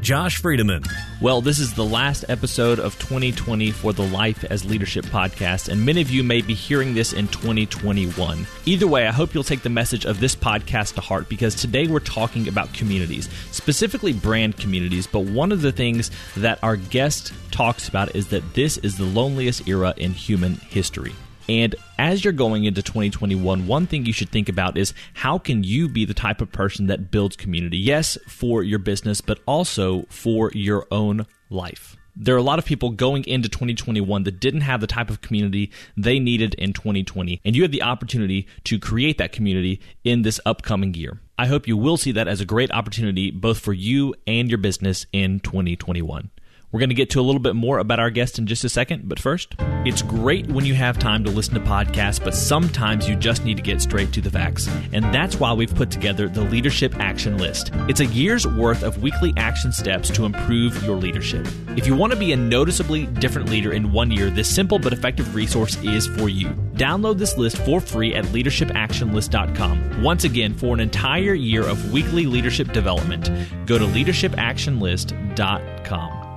Josh Friedeman. Well, this is the last episode of 2020 for the Life as Leadership podcast, and many of you may be hearing this in 2021. Either way, I hope you'll take the message of this podcast to heart because today we're talking about communities, specifically brand communities. But one of the things that our guest talks about is that this is the loneliest era in human history. And as you're going into 2021, one thing you should think about is how can you be the type of person that builds community? Yes, for your business, but also for your own life. There are a lot of people going into 2021 that didn't have the type of community they needed in 2020, and you have the opportunity to create that community in this upcoming year. I hope you will see that as a great opportunity both for you and your business in 2021. We're going to get to a little bit more about our guest in just a second, but first, it's great when you have time to listen to podcasts, but sometimes you just need to get straight to the facts. And that's why we've put together the Leadership Action List. It's a year's worth of weekly action steps to improve your leadership. If you want to be a noticeably different leader in one year, this simple but effective resource is for you. Download this list for free at leadershipactionlist.com. Once again, for an entire year of weekly leadership development, go to leadershipactionlist.com.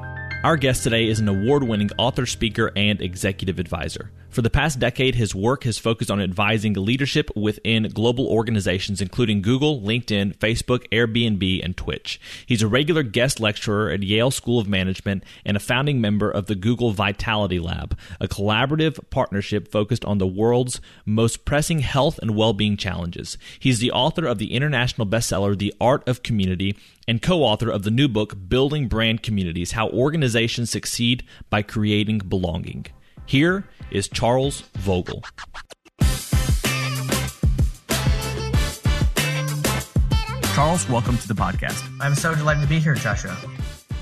Our guest today is an award winning author, speaker, and executive advisor. For the past decade, his work has focused on advising leadership within global organizations, including Google, LinkedIn, Facebook, Airbnb, and Twitch. He's a regular guest lecturer at Yale School of Management and a founding member of the Google Vitality Lab, a collaborative partnership focused on the world's most pressing health and well being challenges. He's the author of the international bestseller, The Art of Community, and co author of the new book, Building Brand Communities How Organizations Succeed by Creating Belonging. Here is Charles Vogl. Charles, welcome to the podcast. I'm so delighted to be here, Joshua.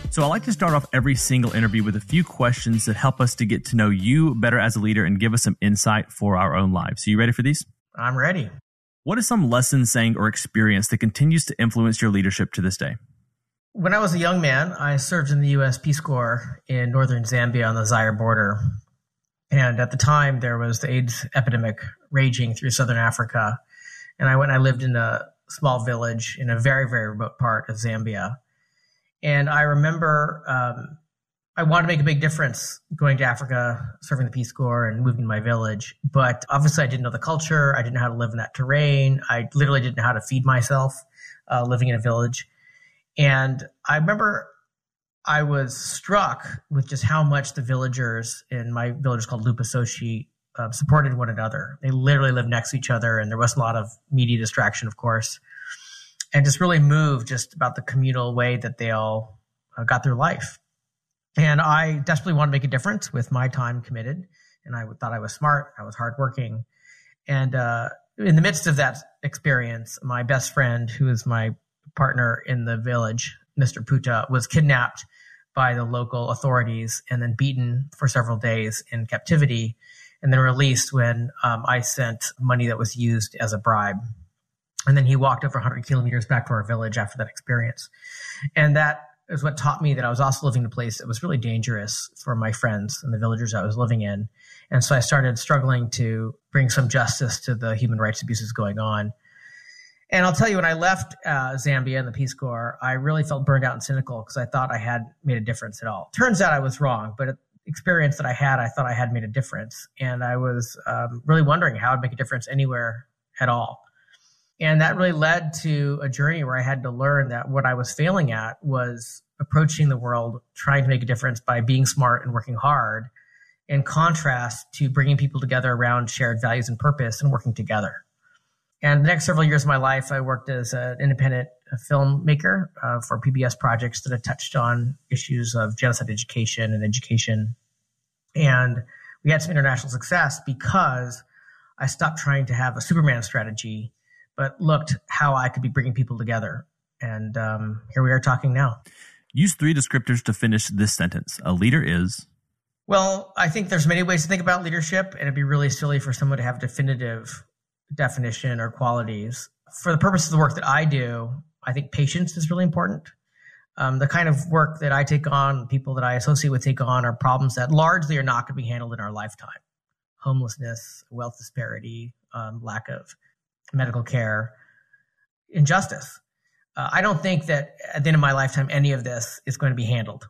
So, I like to start off every single interview with a few questions that help us to get to know you better as a leader and give us some insight for our own lives. So, you ready for these? I'm ready. What is some lesson, saying, or experience that continues to influence your leadership to this day? When I was a young man, I served in the U.S. Peace Corps in northern Zambia on the Zaire border. And at the time, there was the AIDS epidemic raging through southern Africa. And I went, I lived in a small village in a very, very remote part of Zambia. And I remember um, I wanted to make a big difference going to Africa, serving the Peace Corps, and moving to my village. But obviously, I didn't know the culture. I didn't know how to live in that terrain. I literally didn't know how to feed myself uh, living in a village. And I remember I was struck with just how much the villagers in my village called Lupasoshi uh, supported one another. They literally lived next to each other, and there was a lot of media distraction, of course, and just really moved just about the communal way that they all uh, got their life. And I desperately wanted to make a difference with my time committed. And I thought I was smart, I was hardworking. And uh, in the midst of that experience, my best friend, who is my partner in the village, Mr. Puta, was kidnapped by the local authorities and then beaten for several days in captivity and then released when um, I sent money that was used as a bribe. And then he walked over 100 kilometers back to our village after that experience. And that is what taught me that I was also living in a place that was really dangerous for my friends and the villagers I was living in. And so I started struggling to bring some justice to the human rights abuses going on. And I'll tell you, when I left uh, Zambia and the Peace Corps, I really felt burned out and cynical because I thought I had made a difference at all. Turns out I was wrong, but experience that I had, I thought I had made a difference. And I was um, really wondering how I'd make a difference anywhere at all. And that really led to a journey where I had to learn that what I was failing at was approaching the world, trying to make a difference by being smart and working hard, in contrast to bringing people together around shared values and purpose and working together. And the next several years of my life, I worked as an independent filmmaker uh, for PBS projects that have touched on issues of genocide education and education. And we had some international success because I stopped trying to have a Superman strategy, but looked how I could be bringing people together. And um, here we are talking now. Use three descriptors to finish this sentence. A leader is. Well, I think there's many ways to think about leadership, and it'd be really silly for someone to have definitive definition or qualities. For the purpose of the work that I do, I think patience is really important. Um, the kind of work that I take on, people that I associate with take on, are problems that largely are not going to be handled in our lifetime homelessness, wealth disparity, um, lack of medical care, injustice. Uh, I don't think that at the end of my lifetime, any of this is going to be handled.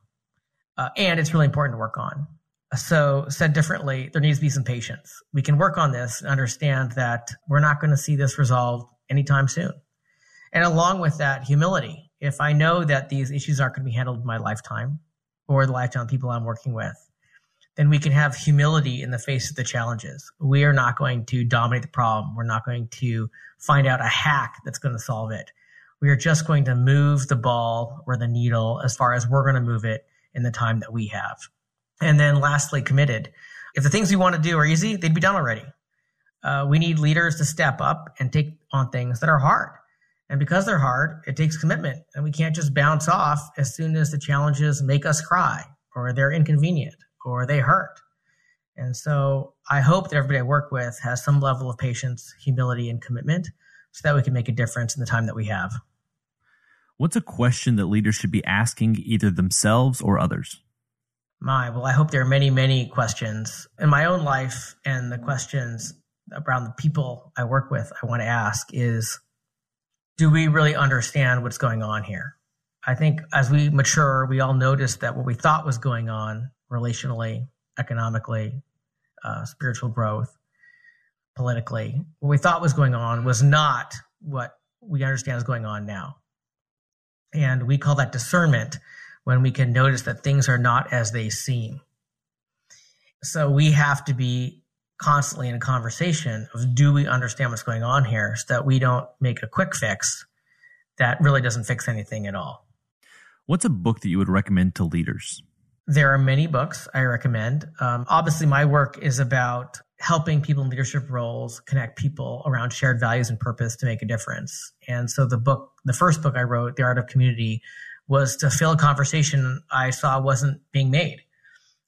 Uh, and it's really important to work on. So, said differently, there needs to be some patience. We can work on this and understand that we're not going to see this resolved anytime soon. And along with that, humility. If I know that these issues aren't going to be handled in my lifetime or the lifetime of people I'm working with, then we can have humility in the face of the challenges. We are not going to dominate the problem. We're not going to find out a hack that's going to solve it. We are just going to move the ball or the needle as far as we're going to move it in the time that we have. And then lastly, committed. If the things we want to do are easy, they'd be done already. Uh, we need leaders to step up and take on things that are hard. And because they're hard, it takes commitment. And we can't just bounce off as soon as the challenges make us cry or they're inconvenient or they hurt. And so I hope that everybody I work with has some level of patience, humility, and commitment so that we can make a difference in the time that we have. What's a question that leaders should be asking either themselves or others? My, well, I hope there are many, many questions in my own life and the questions around the people I work with I want to ask is do we really understand what's going on here? I think as we mature, we all notice that what we thought was going on relationally, economically, uh, spiritual growth, politically, what we thought was going on was not what we understand is going on now. And we call that discernment when we can notice that things are not as they seem. So we have to be constantly in a conversation of do we understand what's going on here so that we don't make a quick fix that really doesn't fix anything at all. What's a book that you would recommend to leaders? There are many books I recommend. Um, obviously, my work is about helping people in leadership roles connect people around shared values and purpose to make a difference. And so the book, the first book I wrote, The Art of Community, was to fill a conversation I saw wasn't being made.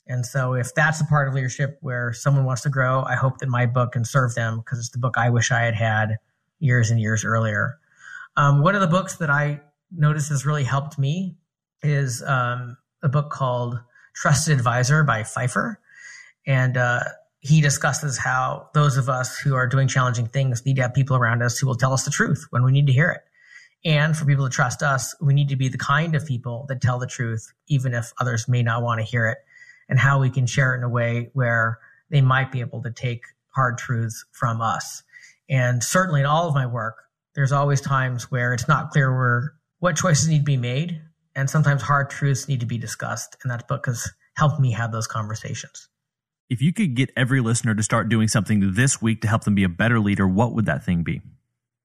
And so if that's a part of leadership where someone wants to grow, I hope that my book can serve them because it's the book I wish I had had years and years earlier. Um, one of the books that I noticed has really helped me is um, a book called Trusted Advisor by Pfeiffer. And uh, he discusses how those of us who are doing challenging things need to have people around us who will tell us the truth when we need to hear it. And for people to trust us, we need to be the kind of people that tell the truth, even if others may not want to hear it, and how we can share it in a way where they might be able to take hard truths from us. And certainly in all of my work, there's always times where it's not clear where what choices need to be made. And sometimes hard truths need to be discussed. And that book has helped me have those conversations. If you could get every listener to start doing something this week to help them be a better leader, what would that thing be?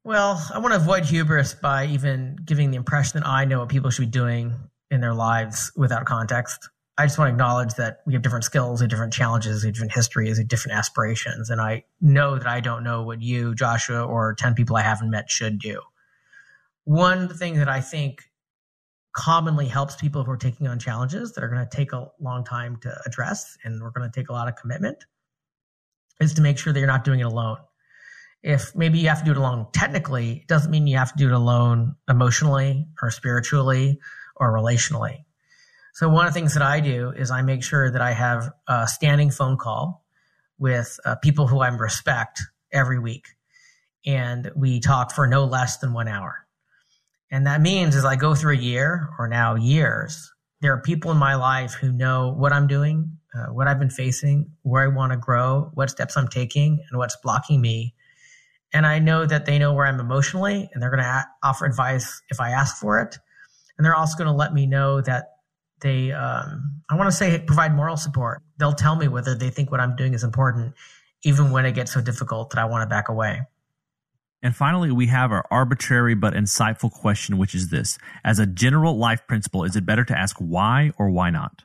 Well, I want to avoid hubris by even giving the impression that I know what people should be doing in their lives without context. I just want to acknowledge that we have different skills, we have different challenges, we have different histories, we have different aspirations. And I know that I don't know what you, Joshua, or 10 people I haven't met should do. One thing that I think commonly helps people who are taking on challenges that are going to take a long time to address and we're going to take a lot of commitment is to make sure that you're not doing it alone if maybe you have to do it alone technically, it doesn't mean you have to do it alone emotionally or spiritually or relationally. So one of the things that I do is I make sure that I have a standing phone call with uh, people who I respect every week. And we talk for no less than one hour. And that means as I go through a year or now years, there are people in my life who know what I'm doing, uh, what I've been facing, where I want to grow, what steps I'm taking, and what's blocking me and I know that they know where I'm emotionally and they're going to a- offer advice if I ask for it. And they're also going to let me know that they, um, I want to say, provide moral support. They'll tell me whether they think what I'm doing is important, even when it gets so difficult that I want to back away. And finally, we have our arbitrary but insightful question, which is this As a general life principle, is it better to ask why or why not?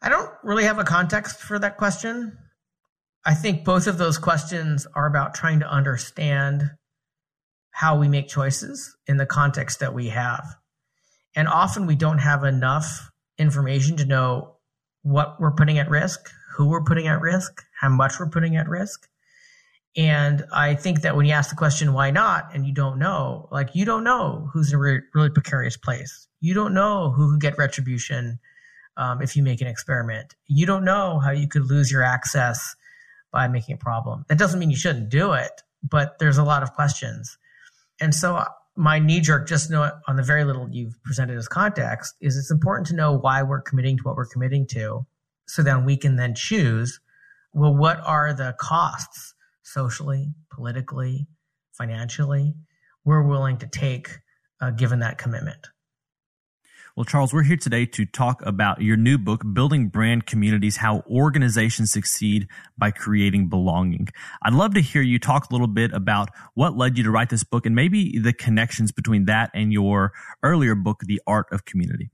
I don't really have a context for that question. I think both of those questions are about trying to understand how we make choices in the context that we have. And often we don't have enough information to know what we're putting at risk, who we're putting at risk, how much we're putting at risk. And I think that when you ask the question, why not? And you don't know, like you don't know who's in a re- really precarious place. You don't know who could get retribution um, if you make an experiment. You don't know how you could lose your access by making a problem. That doesn't mean you shouldn't do it, but there's a lot of questions. And so my knee jerk, just know on the very little you've presented as context, is it's important to know why we're committing to what we're committing to. So then we can then choose, well, what are the costs socially, politically, financially we're willing to take uh, given that commitment. Well, Charles, we're here today to talk about your new book, Building Brand Communities How Organizations Succeed by Creating Belonging. I'd love to hear you talk a little bit about what led you to write this book and maybe the connections between that and your earlier book, The Art of Community.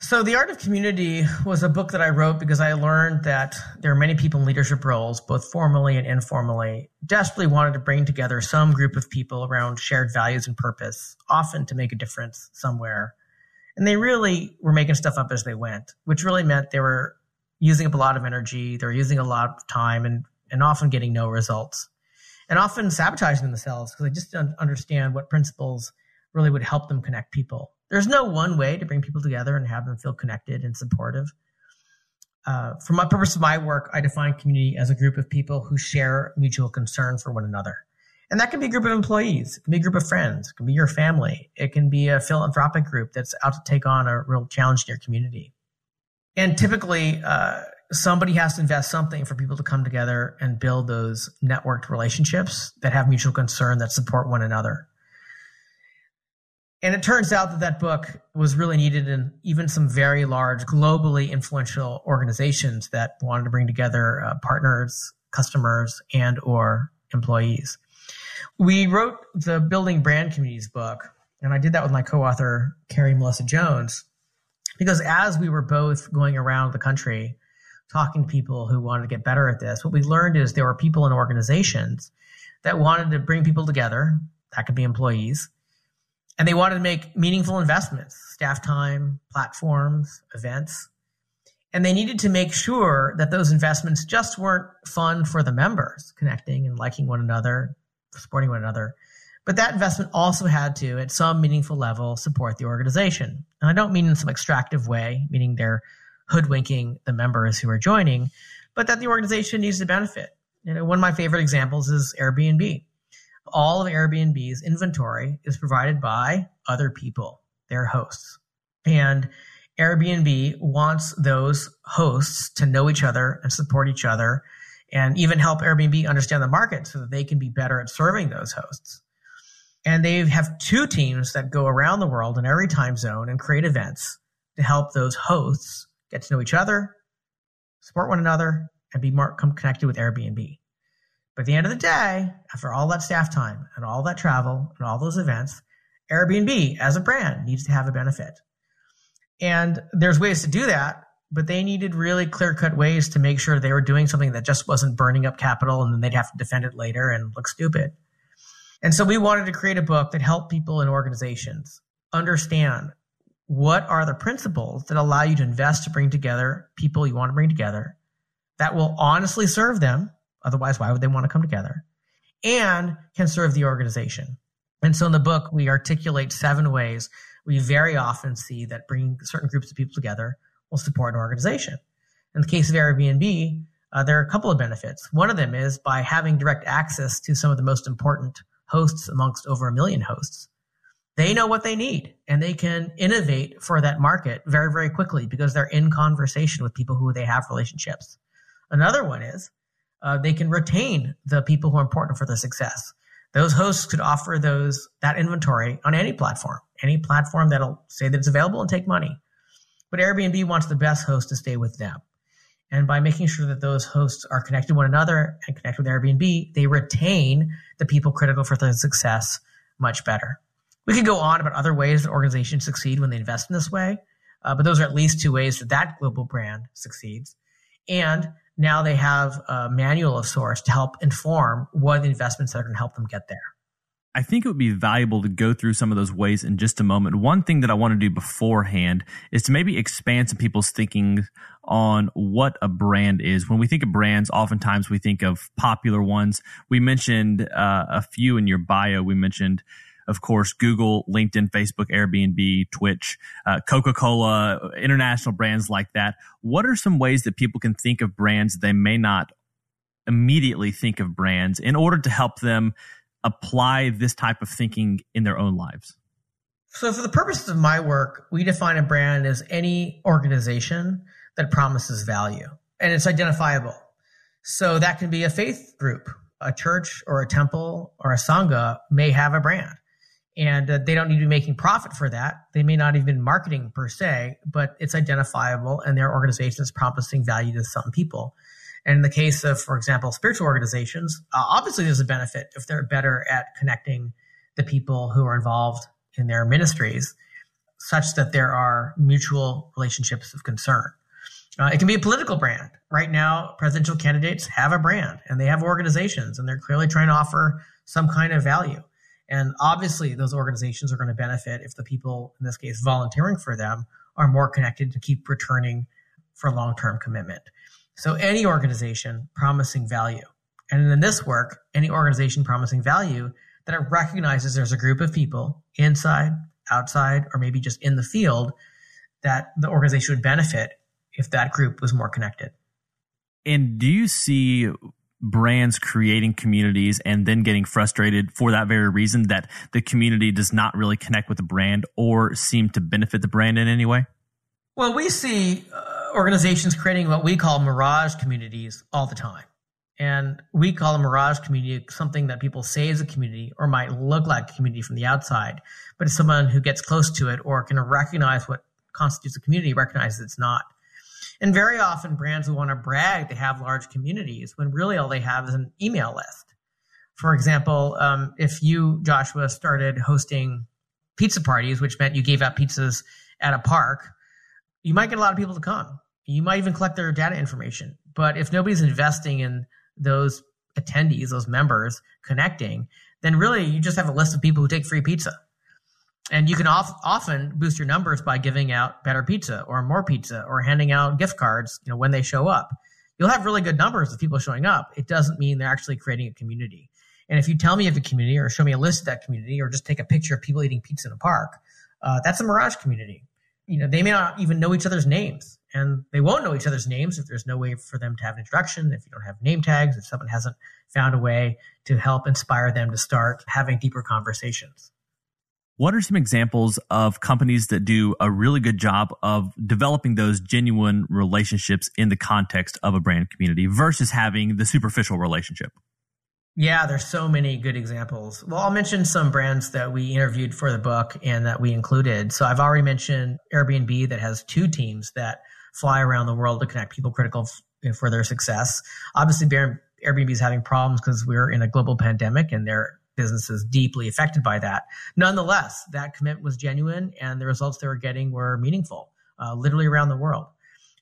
So, The Art of Community was a book that I wrote because I learned that there are many people in leadership roles, both formally and informally, desperately wanted to bring together some group of people around shared values and purpose, often to make a difference somewhere. And they really were making stuff up as they went, which really meant they were using up a lot of energy, they were using a lot of time, and, and often getting no results, and often sabotaging themselves because they just didn't understand what principles really would help them connect people. There's no one way to bring people together and have them feel connected and supportive. Uh, for my purpose of my work, I define community as a group of people who share mutual concern for one another. And that can be a group of employees, it can be a group of friends, it can be your family, it can be a philanthropic group that's out to take on a real challenge in your community. And typically, uh, somebody has to invest something for people to come together and build those networked relationships that have mutual concern that support one another. And it turns out that that book was really needed in even some very large, globally influential organizations that wanted to bring together uh, partners, customers, and or employees. We wrote the Building Brand Communities book, and I did that with my co-author Carrie Melissa Jones, because as we were both going around the country talking to people who wanted to get better at this, what we learned is there were people in organizations that wanted to bring people together. That could be employees and they wanted to make meaningful investments, staff time, platforms, events. And they needed to make sure that those investments just weren't fun for the members, connecting and liking one another, supporting one another. But that investment also had to, at some meaningful level, support the organization. And I don't mean in some extractive way, meaning they're hoodwinking the members who are joining, but that the organization needs to benefit. You know, one of my favorite examples is Airbnb all of Airbnb's inventory is provided by other people, their hosts. And Airbnb wants those hosts to know each other and support each other and even help Airbnb understand the market so that they can be better at serving those hosts. And they have two teams that go around the world in every time zone and create events to help those hosts get to know each other, support one another, and be more connected with Airbnb. But at the end of the day, after all that staff time and all that travel and all those events, Airbnb as a brand needs to have a benefit. And there's ways to do that, but they needed really clear cut ways to make sure they were doing something that just wasn't burning up capital and then they'd have to defend it later and look stupid. And so we wanted to create a book that helped people and organizations understand what are the principles that allow you to invest to bring together people you want to bring together that will honestly serve them Otherwise, why would they want to come together? And can serve the organization. And so in the book, we articulate seven ways we very often see that bringing certain groups of people together will support an organization. In the case of Airbnb, uh, there are a couple of benefits. One of them is by having direct access to some of the most important hosts amongst over a million hosts. They know what they need and they can innovate for that market very, very quickly because they're in conversation with people who they have relationships. Another one is uh, they can retain the people who are important for their success. Those hosts could offer those that inventory on any platform, any platform that'll say that it's available and take money. But Airbnb wants the best host to stay with them. And by making sure that those hosts are connected to one another and connect with Airbnb, they retain the people critical for their success much better. We could go on about other ways that organizations succeed when they invest in this way, uh, but those are at least two ways that that global brand succeeds. And now they have a manual of sorts to help inform what the investments that are going to help them get there. I think it would be valuable to go through some of those ways in just a moment. One thing that I want to do beforehand is to maybe expand some people's thinking on what a brand is. When we think of brands, oftentimes we think of popular ones. We mentioned uh, a few in your bio. We mentioned of course, Google, LinkedIn, Facebook, Airbnb, Twitch, uh, Coca Cola, international brands like that. What are some ways that people can think of brands they may not immediately think of brands in order to help them apply this type of thinking in their own lives? So, for the purposes of my work, we define a brand as any organization that promises value and it's identifiable. So, that can be a faith group, a church or a temple or a sangha may have a brand and uh, they don't need to be making profit for that. They may not even marketing per se, but it's identifiable and their organization is promising value to some people. And in the case of, for example, spiritual organizations, uh, obviously there's a benefit if they're better at connecting the people who are involved in their ministries such that there are mutual relationships of concern. Uh, it can be a political brand. Right now, presidential candidates have a brand and they have organizations and they're clearly trying to offer some kind of value. And obviously, those organizations are going to benefit if the people, in this case, volunteering for them, are more connected to keep returning for long term commitment. So, any organization promising value. And in this work, any organization promising value that it recognizes there's a group of people inside, outside, or maybe just in the field that the organization would benefit if that group was more connected. And do you see brands creating communities and then getting frustrated for that very reason that the community does not really connect with the brand or seem to benefit the brand in any way? Well, we see uh, organizations creating what we call mirage communities all the time. And we call a mirage community something that people say is a community or might look like a community from the outside, but it's someone who gets close to it or can recognize what constitutes a community, recognizes it's not. And very often brands will want to brag to have large communities when really all they have is an email list. For example, um, if you, Joshua, started hosting pizza parties, which meant you gave out pizzas at a park, you might get a lot of people to come. You might even collect their data information. But if nobody's investing in those attendees, those members connecting, then really you just have a list of people who take free pizza. And you can off, often boost your numbers by giving out better pizza or more pizza or handing out gift cards you know when they show up. You'll have really good numbers of people showing up. It doesn't mean they're actually creating a community. And if you tell me of a community or show me a list of that community or just take a picture of people eating pizza in a park uh, that's a mirage community. You know they may not even know each other's names and they won't know each other's names if there's no way for them to have an introduction if you don't have name tags if someone hasn't found a way to help inspire them to start having deeper conversations what are some examples of companies that do a really good job of developing those genuine relationships in the context of a brand community versus having the superficial relationship? Yeah, there's so many good examples. Well, I'll mention some brands that we interviewed for the book and that we included. So I've already mentioned Airbnb that has two teams that fly around the world to connect people critical for their success. Obviously, Airbnb is having problems because we're in a global pandemic and their business is deeply affected by that. Nonetheless, that commitment was genuine and the results they were getting were meaningful, uh, literally around the world.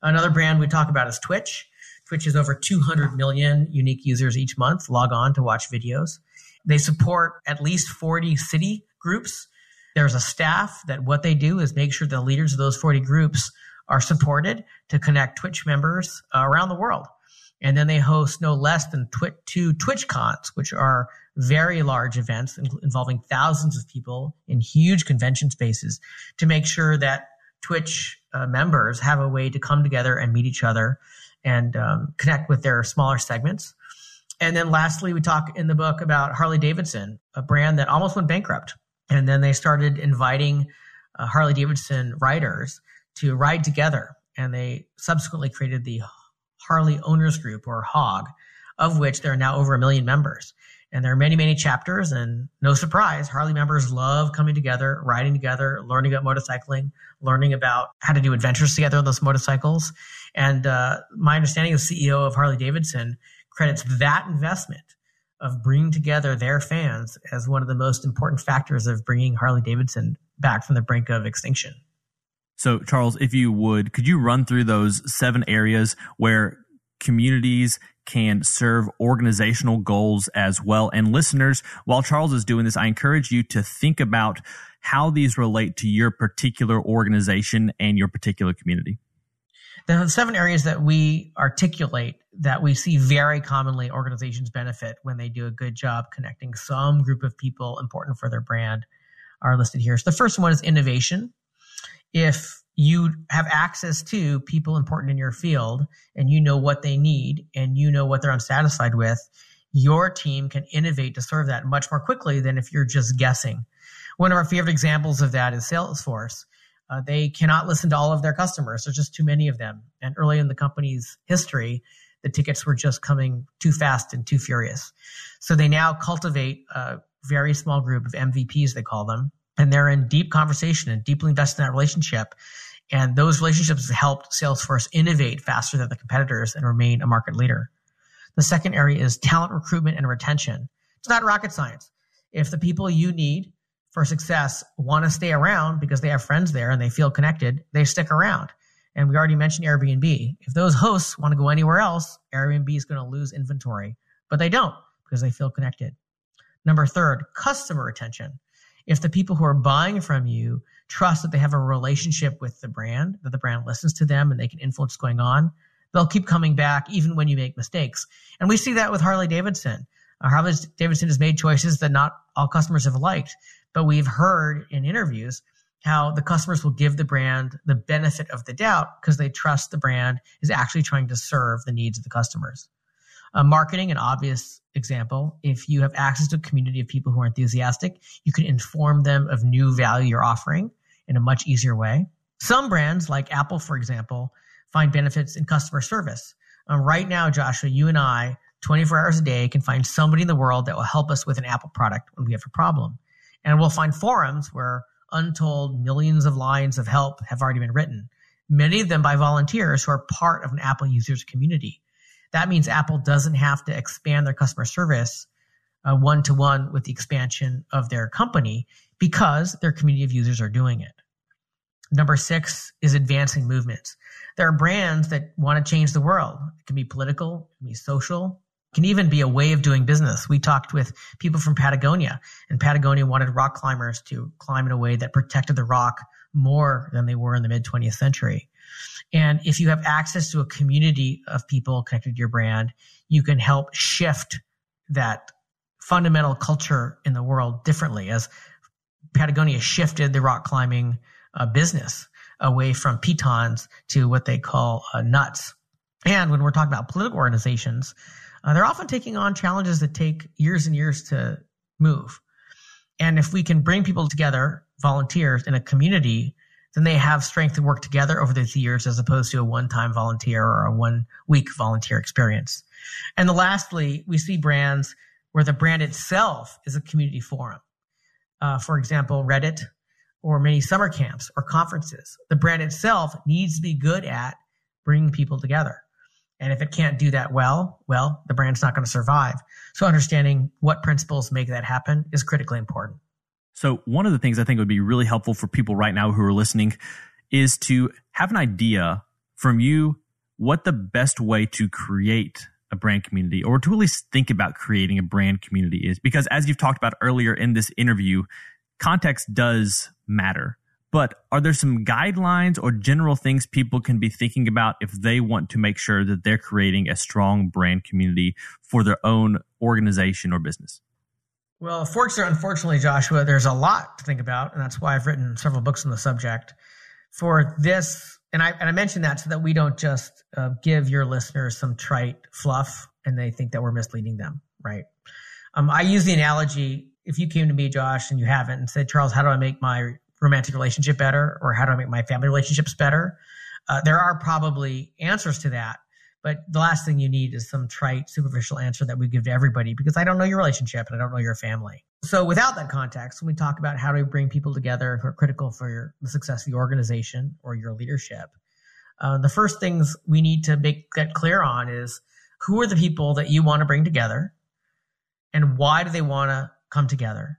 Another brand we talk about is Twitch. Twitch has over 200 million unique users each month log on to watch videos. They support at least 40 city groups. There's a staff that what they do is make sure the leaders of those 40 groups are supported to connect Twitch members uh, around the world. And then they host no less than twi- two TwitchCons, which are very large events involving thousands of people in huge convention spaces to make sure that Twitch uh, members have a way to come together and meet each other and um, connect with their smaller segments. And then lastly, we talk in the book about Harley Davidson, a brand that almost went bankrupt. And then they started inviting uh, Harley Davidson riders to ride together. And they subsequently created the Harley Owners Group or HOG, of which there are now over a million members. And there are many, many chapters, and no surprise, Harley members love coming together, riding together, learning about motorcycling, learning about how to do adventures together on those motorcycles. And uh, my understanding as CEO of Harley Davidson credits that investment of bringing together their fans as one of the most important factors of bringing Harley Davidson back from the brink of extinction. So, Charles, if you would, could you run through those seven areas where communities can serve organizational goals as well. And listeners, while Charles is doing this, I encourage you to think about how these relate to your particular organization and your particular community. The seven areas that we articulate that we see very commonly organizations benefit when they do a good job connecting some group of people important for their brand are listed here. So the first one is innovation. If you have access to people important in your field and you know what they need and you know what they're unsatisfied with, your team can innovate to serve that much more quickly than if you're just guessing. One of our favorite examples of that is Salesforce. Uh, they cannot listen to all of their customers. There's just too many of them. And early in the company's history, the tickets were just coming too fast and too furious. So they now cultivate a very small group of MVPs, they call them, and they're in deep conversation and deeply invested in that relationship. And those relationships have helped Salesforce innovate faster than the competitors and remain a market leader. The second area is talent recruitment and retention. It's not rocket science. If the people you need for success want to stay around because they have friends there and they feel connected, they stick around. And we already mentioned Airbnb. If those hosts want to go anywhere else, Airbnb is going to lose inventory, but they don't because they feel connected. Number third, customer retention if the people who are buying from you trust that they have a relationship with the brand, that the brand listens to them and they can influence going on, they'll keep coming back even when you make mistakes. And we see that with Harley Davidson. Uh, Harley Davidson has made choices that not all customers have liked, but we've heard in interviews how the customers will give the brand the benefit of the doubt because they trust the brand is actually trying to serve the needs of the customers. Uh, marketing, an obvious example, if you have access to a community of people who are enthusiastic, you can inform them of new value you're offering in a much easier way. Some brands, like Apple, for example, find benefits in customer service. Um, right now, Joshua, you and I, 24 hours a day, can find somebody in the world that will help us with an Apple product when we have a problem. And we'll find forums where untold millions of lines of help have already been written, many of them by volunteers who are part of an Apple users community. That means Apple doesn't have to expand their customer service one to one with the expansion of their company because their community of users are doing it. Number six is advancing movements. There are brands that want to change the world. It can be political, it can be social, it can even be a way of doing business. We talked with people from Patagonia, and Patagonia wanted rock climbers to climb in a way that protected the rock more than they were in the mid 20th century. And if you have access to a community of people connected to your brand, you can help shift that fundamental culture in the world differently as Patagonia shifted the rock climbing uh, business away from pitons to what they call uh, nuts. And when we're talking about political organizations, uh, they're often taking on challenges that take years and years to move. And if we can bring people together, volunteers in a community then they have strength to work together over these years as opposed to a one-time volunteer or a one-week volunteer experience. And the lastly, we see brands where the brand itself is a community forum. Uh, for example, Reddit or many summer camps or conferences. The brand itself needs to be good at bringing people together. And if it can't do that well, well, the brand's not going to survive. So understanding what principles make that happen is critically important. So, one of the things I think would be really helpful for people right now who are listening is to have an idea from you what the best way to create a brand community or to at least think about creating a brand community is. Because as you've talked about earlier in this interview, context does matter. But are there some guidelines or general things people can be thinking about if they want to make sure that they're creating a strong brand community for their own organization or business? Well, fortunately, unfortunately, Joshua, there's a lot to think about, and that's why I've written several books on the subject. For this, and I and I mentioned that so that we don't just uh, give your listeners some trite fluff and they think that we're misleading them, right? Um, I use the analogy: if you came to me, Josh, and you haven't, and said, Charles, how do I make my romantic relationship better, or how do I make my family relationships better? Uh, there are probably answers to that, But the last thing you need is some trite, superficial answer that we give to everybody because I don't know your relationship and I don't know your family. So without that context, when we talk about how do we bring people together who are critical for your, the success of your organization or your leadership, uh, the first things we need to make get clear on is who are the people that you want to bring together and why do they want to come together?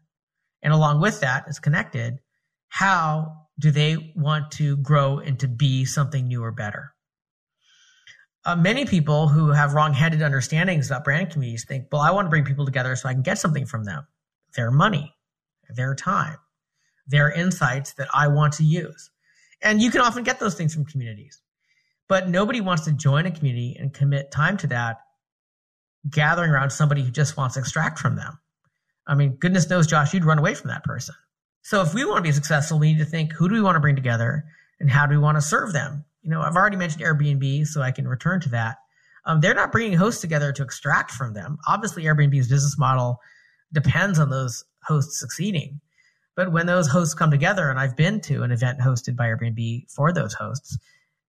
And along with that is connected, how do they want to grow and to be something new or better? Uh, many people who have wrong-headed understandings about brand communities think, well, I want to bring people together so I can get something from them, their money, their time, their insights that I want to use. And you can often get those things from communities. But nobody wants to join a community and commit time to that, gathering around somebody who just wants to extract from them. I mean, goodness knows, Josh, you'd run away from that person. So if we want to be successful, we need to think who do we want to bring together and how do we want to serve them? You know, I've already mentioned Airbnb, so I can return to that. Um, they're not bringing hosts together to extract from them. Obviously, Airbnb's business model depends on those hosts succeeding. But when those hosts come together, and I've been to an event hosted by Airbnb for those hosts,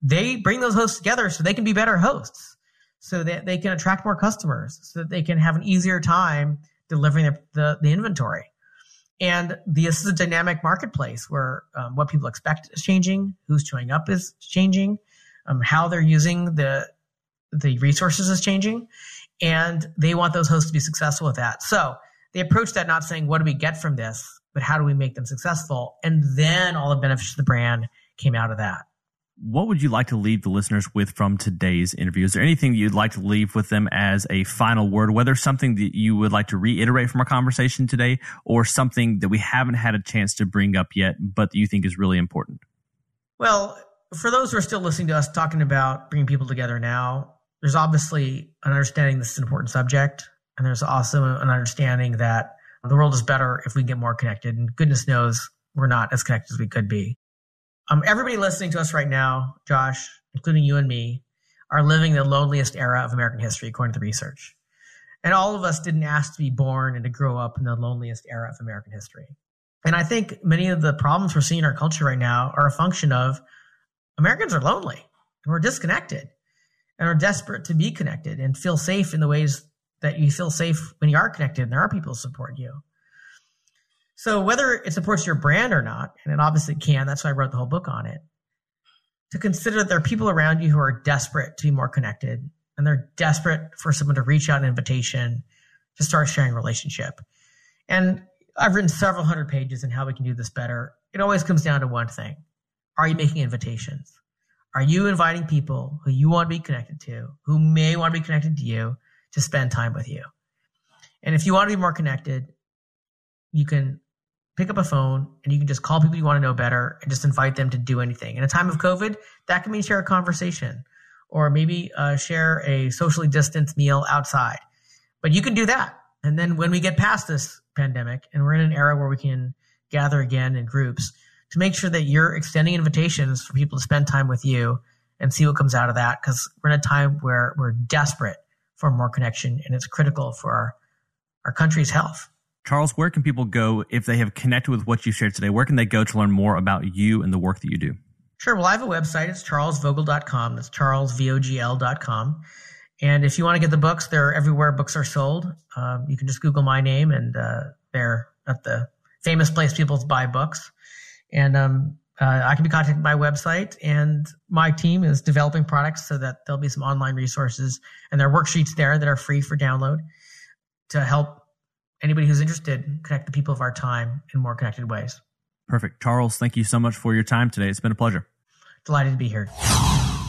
they bring those hosts together so they can be better hosts, so that they can attract more customers, so that they can have an easier time delivering the, the, the inventory. And this is a dynamic marketplace where um, what people expect is changing, who's showing up is changing, um, how they're using the the resources is changing, and they want those hosts to be successful with that. So they approach that not saying what do we get from this, but how do we make them successful, and then all the benefits to the brand came out of that what would you like to leave the listeners with from today's interview? Is there anything you'd like to leave with them as a final word, whether something that you would like to reiterate from our conversation today or something that we haven't had a chance to bring up yet, but that you think is really important? Well, for those who are still listening to us talking about bringing people together now, there's obviously an understanding this is an important subject. And there's also an understanding that the world is better if we get more connected. And goodness knows we're not as connected as we could be. Um, everybody listening to us right now, Josh, including you and me, are living the loneliest era of American history, according to the research. And all of us didn't ask to be born and to grow up in the loneliest era of American history. And I think many of the problems we're seeing in our culture right now are a function of Americans are lonely and we're disconnected and are desperate to be connected and feel safe in the ways that you feel safe when you are connected and there are people to support you. So whether it supports your brand or not, and it obviously can, that's why I wrote the whole book on it, to consider that there are people around you who are desperate to be more connected and they're desperate for someone to reach out an invitation to start sharing a relationship. And I've written several hundred pages on how we can do this better. It always comes down to one thing. Are you making invitations? Are you inviting people who you want to be connected to, who may want to be connected to you, to spend time with you? And if you want to be more connected, you can pick up a phone and you can just call people you want to know better and just invite them to do anything. In a time of COVID, that can mean share a conversation or maybe uh, share a socially distanced meal outside. But you can do that. And then when we get past this pandemic and we're in an era where we can gather again in groups, to make sure that you're extending invitations for people to spend time with you and see what comes out of that. Because we're in a time where we're desperate for more connection and it's critical for our, our country's health. Charles, where can people go if they have connected with what you shared today? Where can they go to learn more about you and the work that you do? Sure. Well, I have a website. It's charlesvogl.com. That's charlesvogl.com. And if you want to get the books, they're everywhere books are sold. Um, you can just Google my name, and uh, they're at the famous place people buy books. And um, uh, I can be contacted by my website, and my team is developing products so that there'll be some online resources and there are worksheets there that are free for download to help anybody who's interested connect the people of our time in more connected ways. Perfect. Charles, thank you so much for your time today. It's been a pleasure. Delighted to be here.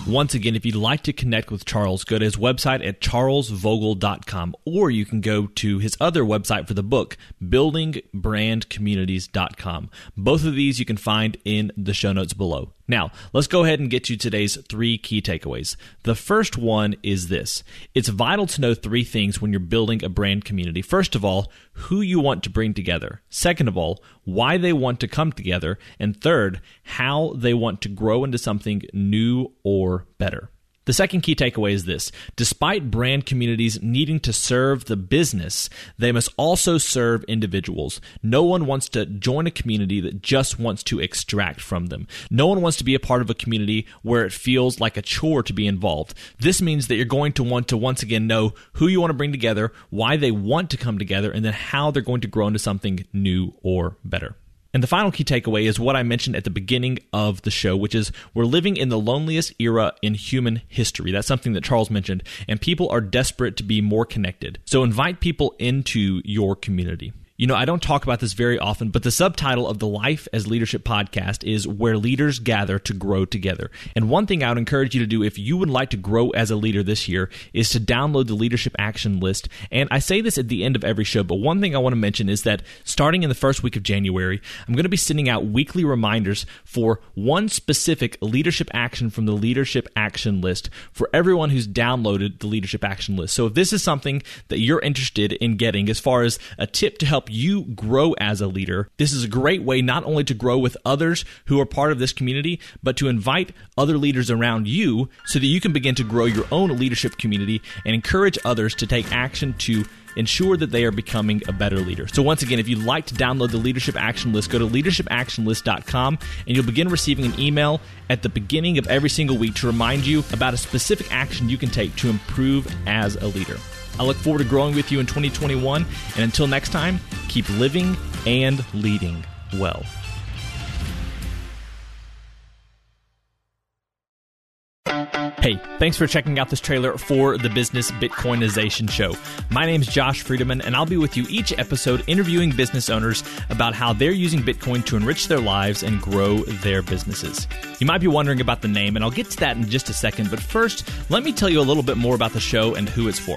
Once again, if you'd like to connect with Charles, go to his website at charlesvogl.com, or you can go to his other website for the book, buildingbrandcommunities.com. Both of these you can find in the show notes below. Now, let's go ahead and get to today's three key takeaways. The first one is this it's vital to know three things when you're building a brand community. First of all, who you want to bring together. Second of all, why they want to come together. And third, how they want to grow into something new or better. The second key takeaway is this despite brand communities needing to serve the business, they must also serve individuals. No one wants to join a community that just wants to extract from them. No one wants to be a part of a community where it feels like a chore to be involved. This means that you're going to want to once again know who you want to bring together, why they want to come together, and then how they're going to grow into something new or better. And the final key takeaway is what I mentioned at the beginning of the show, which is we're living in the loneliest era in human history. That's something that Charles mentioned, and people are desperate to be more connected. So invite people into your community. You know, I don't talk about this very often, but the subtitle of the Life as Leadership podcast is Where Leaders Gather to Grow Together. And one thing I would encourage you to do if you would like to grow as a leader this year is to download the Leadership Action List. And I say this at the end of every show, but one thing I want to mention is that starting in the first week of January, I'm going to be sending out weekly reminders for one specific leadership action from the Leadership Action List for everyone who's downloaded the Leadership Action List. So if this is something that you're interested in getting as far as a tip to help you grow as a leader. This is a great way not only to grow with others who are part of this community, but to invite other leaders around you so that you can begin to grow your own leadership community and encourage others to take action to ensure that they are becoming a better leader. So, once again, if you'd like to download the Leadership Action List, go to leadershipactionlist.com and you'll begin receiving an email at the beginning of every single week to remind you about a specific action you can take to improve as a leader. I look forward to growing with you in 2021. And until next time, keep living and leading well. Hey, thanks for checking out this trailer for the Business Bitcoinization Show. My name is Josh Friedeman, and I'll be with you each episode interviewing business owners about how they're using Bitcoin to enrich their lives and grow their businesses. You might be wondering about the name, and I'll get to that in just a second, but first, let me tell you a little bit more about the show and who it's for.